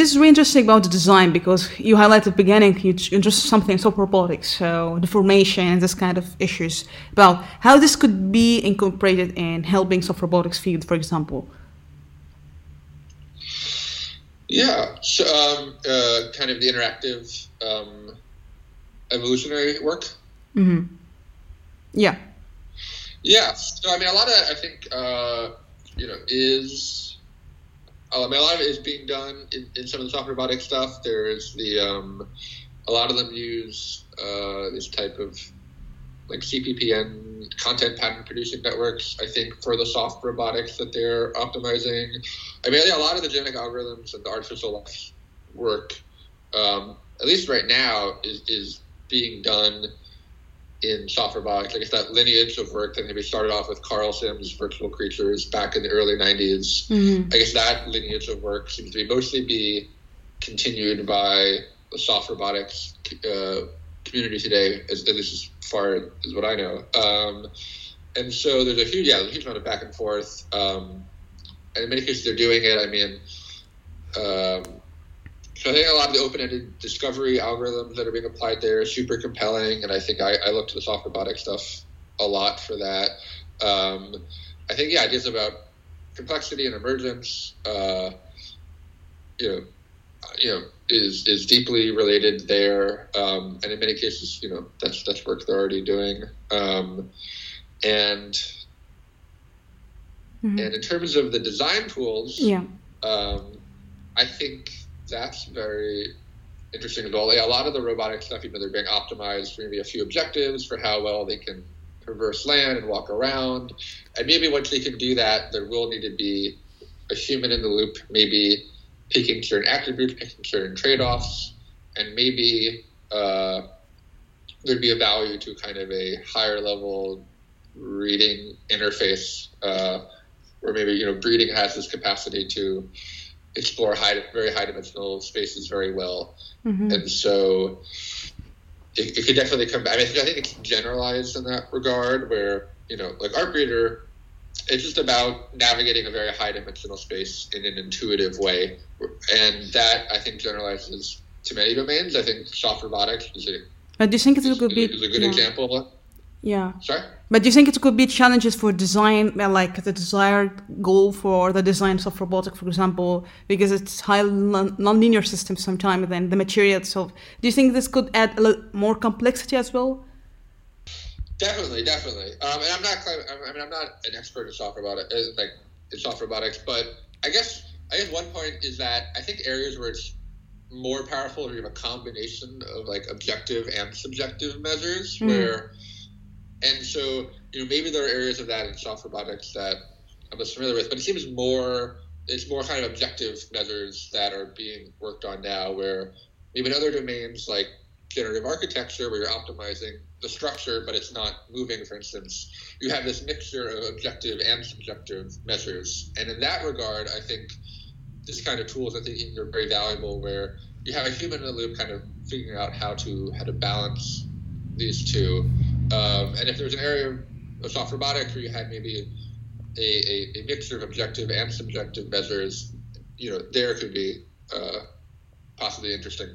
this is really interesting about the design because you highlight at the beginning you just something soft robotics, so the formation and this kind of issues about how this could be incorporated in helping soft robotics field, for example. Yeah, so, um, uh, kind of the interactive um, evolutionary work. Mm-hmm. Yeah. Yeah. So I mean, a lot of I think uh, you know is I mean, a lot of it is being done in, in some of the soft robotic stuff. There's the um, a lot of them use uh, this type of like CPPN content pattern producing networks. I think for the soft robotics that they're optimizing. I mean, a lot of the genetic algorithms and the artificial life work, um, at least right now, is is being done in soft robotics. I guess that lineage of work that maybe started off with Karl Sims' virtual creatures back in the early 90s. Mm-hmm. I guess that lineage of work seems to be mostly be continued by the soft robotics uh, community today, as, at least as far as what I know. Um, and so there's a huge, yeah, a huge amount of back and forth. Um, and in many cases, they're doing it. I mean, um, so I think a lot of the open-ended discovery algorithms that are being applied there are super compelling, and I think I, I look to the soft robotic stuff a lot for that. Um, I think yeah, ideas about complexity and emergence, uh, you know, you know, is is deeply related there, um, and in many cases, you know, that's that's work they're already doing, um, and mm-hmm. and in terms of the design tools, yeah, um, I think that's very interesting as well. A lot of the robotic stuff, you know, they're being optimized for maybe a few objectives for how well they can traverse land and walk around. And maybe once they can do that, there will need to be a human in the loop, maybe picking certain attributes, picking certain trade offs, and maybe uh, there'd be a value to kind of a higher level reading interface uh, where maybe, you know, breeding has this capacity to explore high, very high dimensional spaces very well. Mm-hmm. And so it, it, could definitely come back. I, mean, I think it's generalized in that regard where, you know, like ArtBreeder, it's just about navigating a very high dimensional space in an intuitive way. And that, I think, generalizes to many domains. I think soft robotics is a, do you think it's a good, is, is a good yeah. example. Yeah. Sorry? But do you think it could be challenges for design, like the desired goal for the designs of robotic, for example, because it's high nonlinear systems sometimes then the material itself. Do you think this could add a little more complexity as well? Definitely, definitely. Um, and I'm not, I mean, I'm not an expert in soft robotics, uh, like in soft robotics, but I guess, I guess one point is that I think areas where it's more powerful to have a combination of like objective and subjective measures, mm. where and so, you know, maybe there are areas of that in soft robotics that I'm less familiar with, but it seems more it's more kind of objective measures that are being worked on now, where in other domains like generative architecture, where you're optimizing the structure, but it's not moving, for instance, you have this mixture of objective and subjective measures. And in that regard, I think this kind of tools I think are very valuable, where you have a human in the loop, kind of figuring out how to how to balance these two. Um, and if there's an area of soft robotics where you had maybe a, a, a, mixture of objective and subjective measures, you know, there could be uh, possibly interesting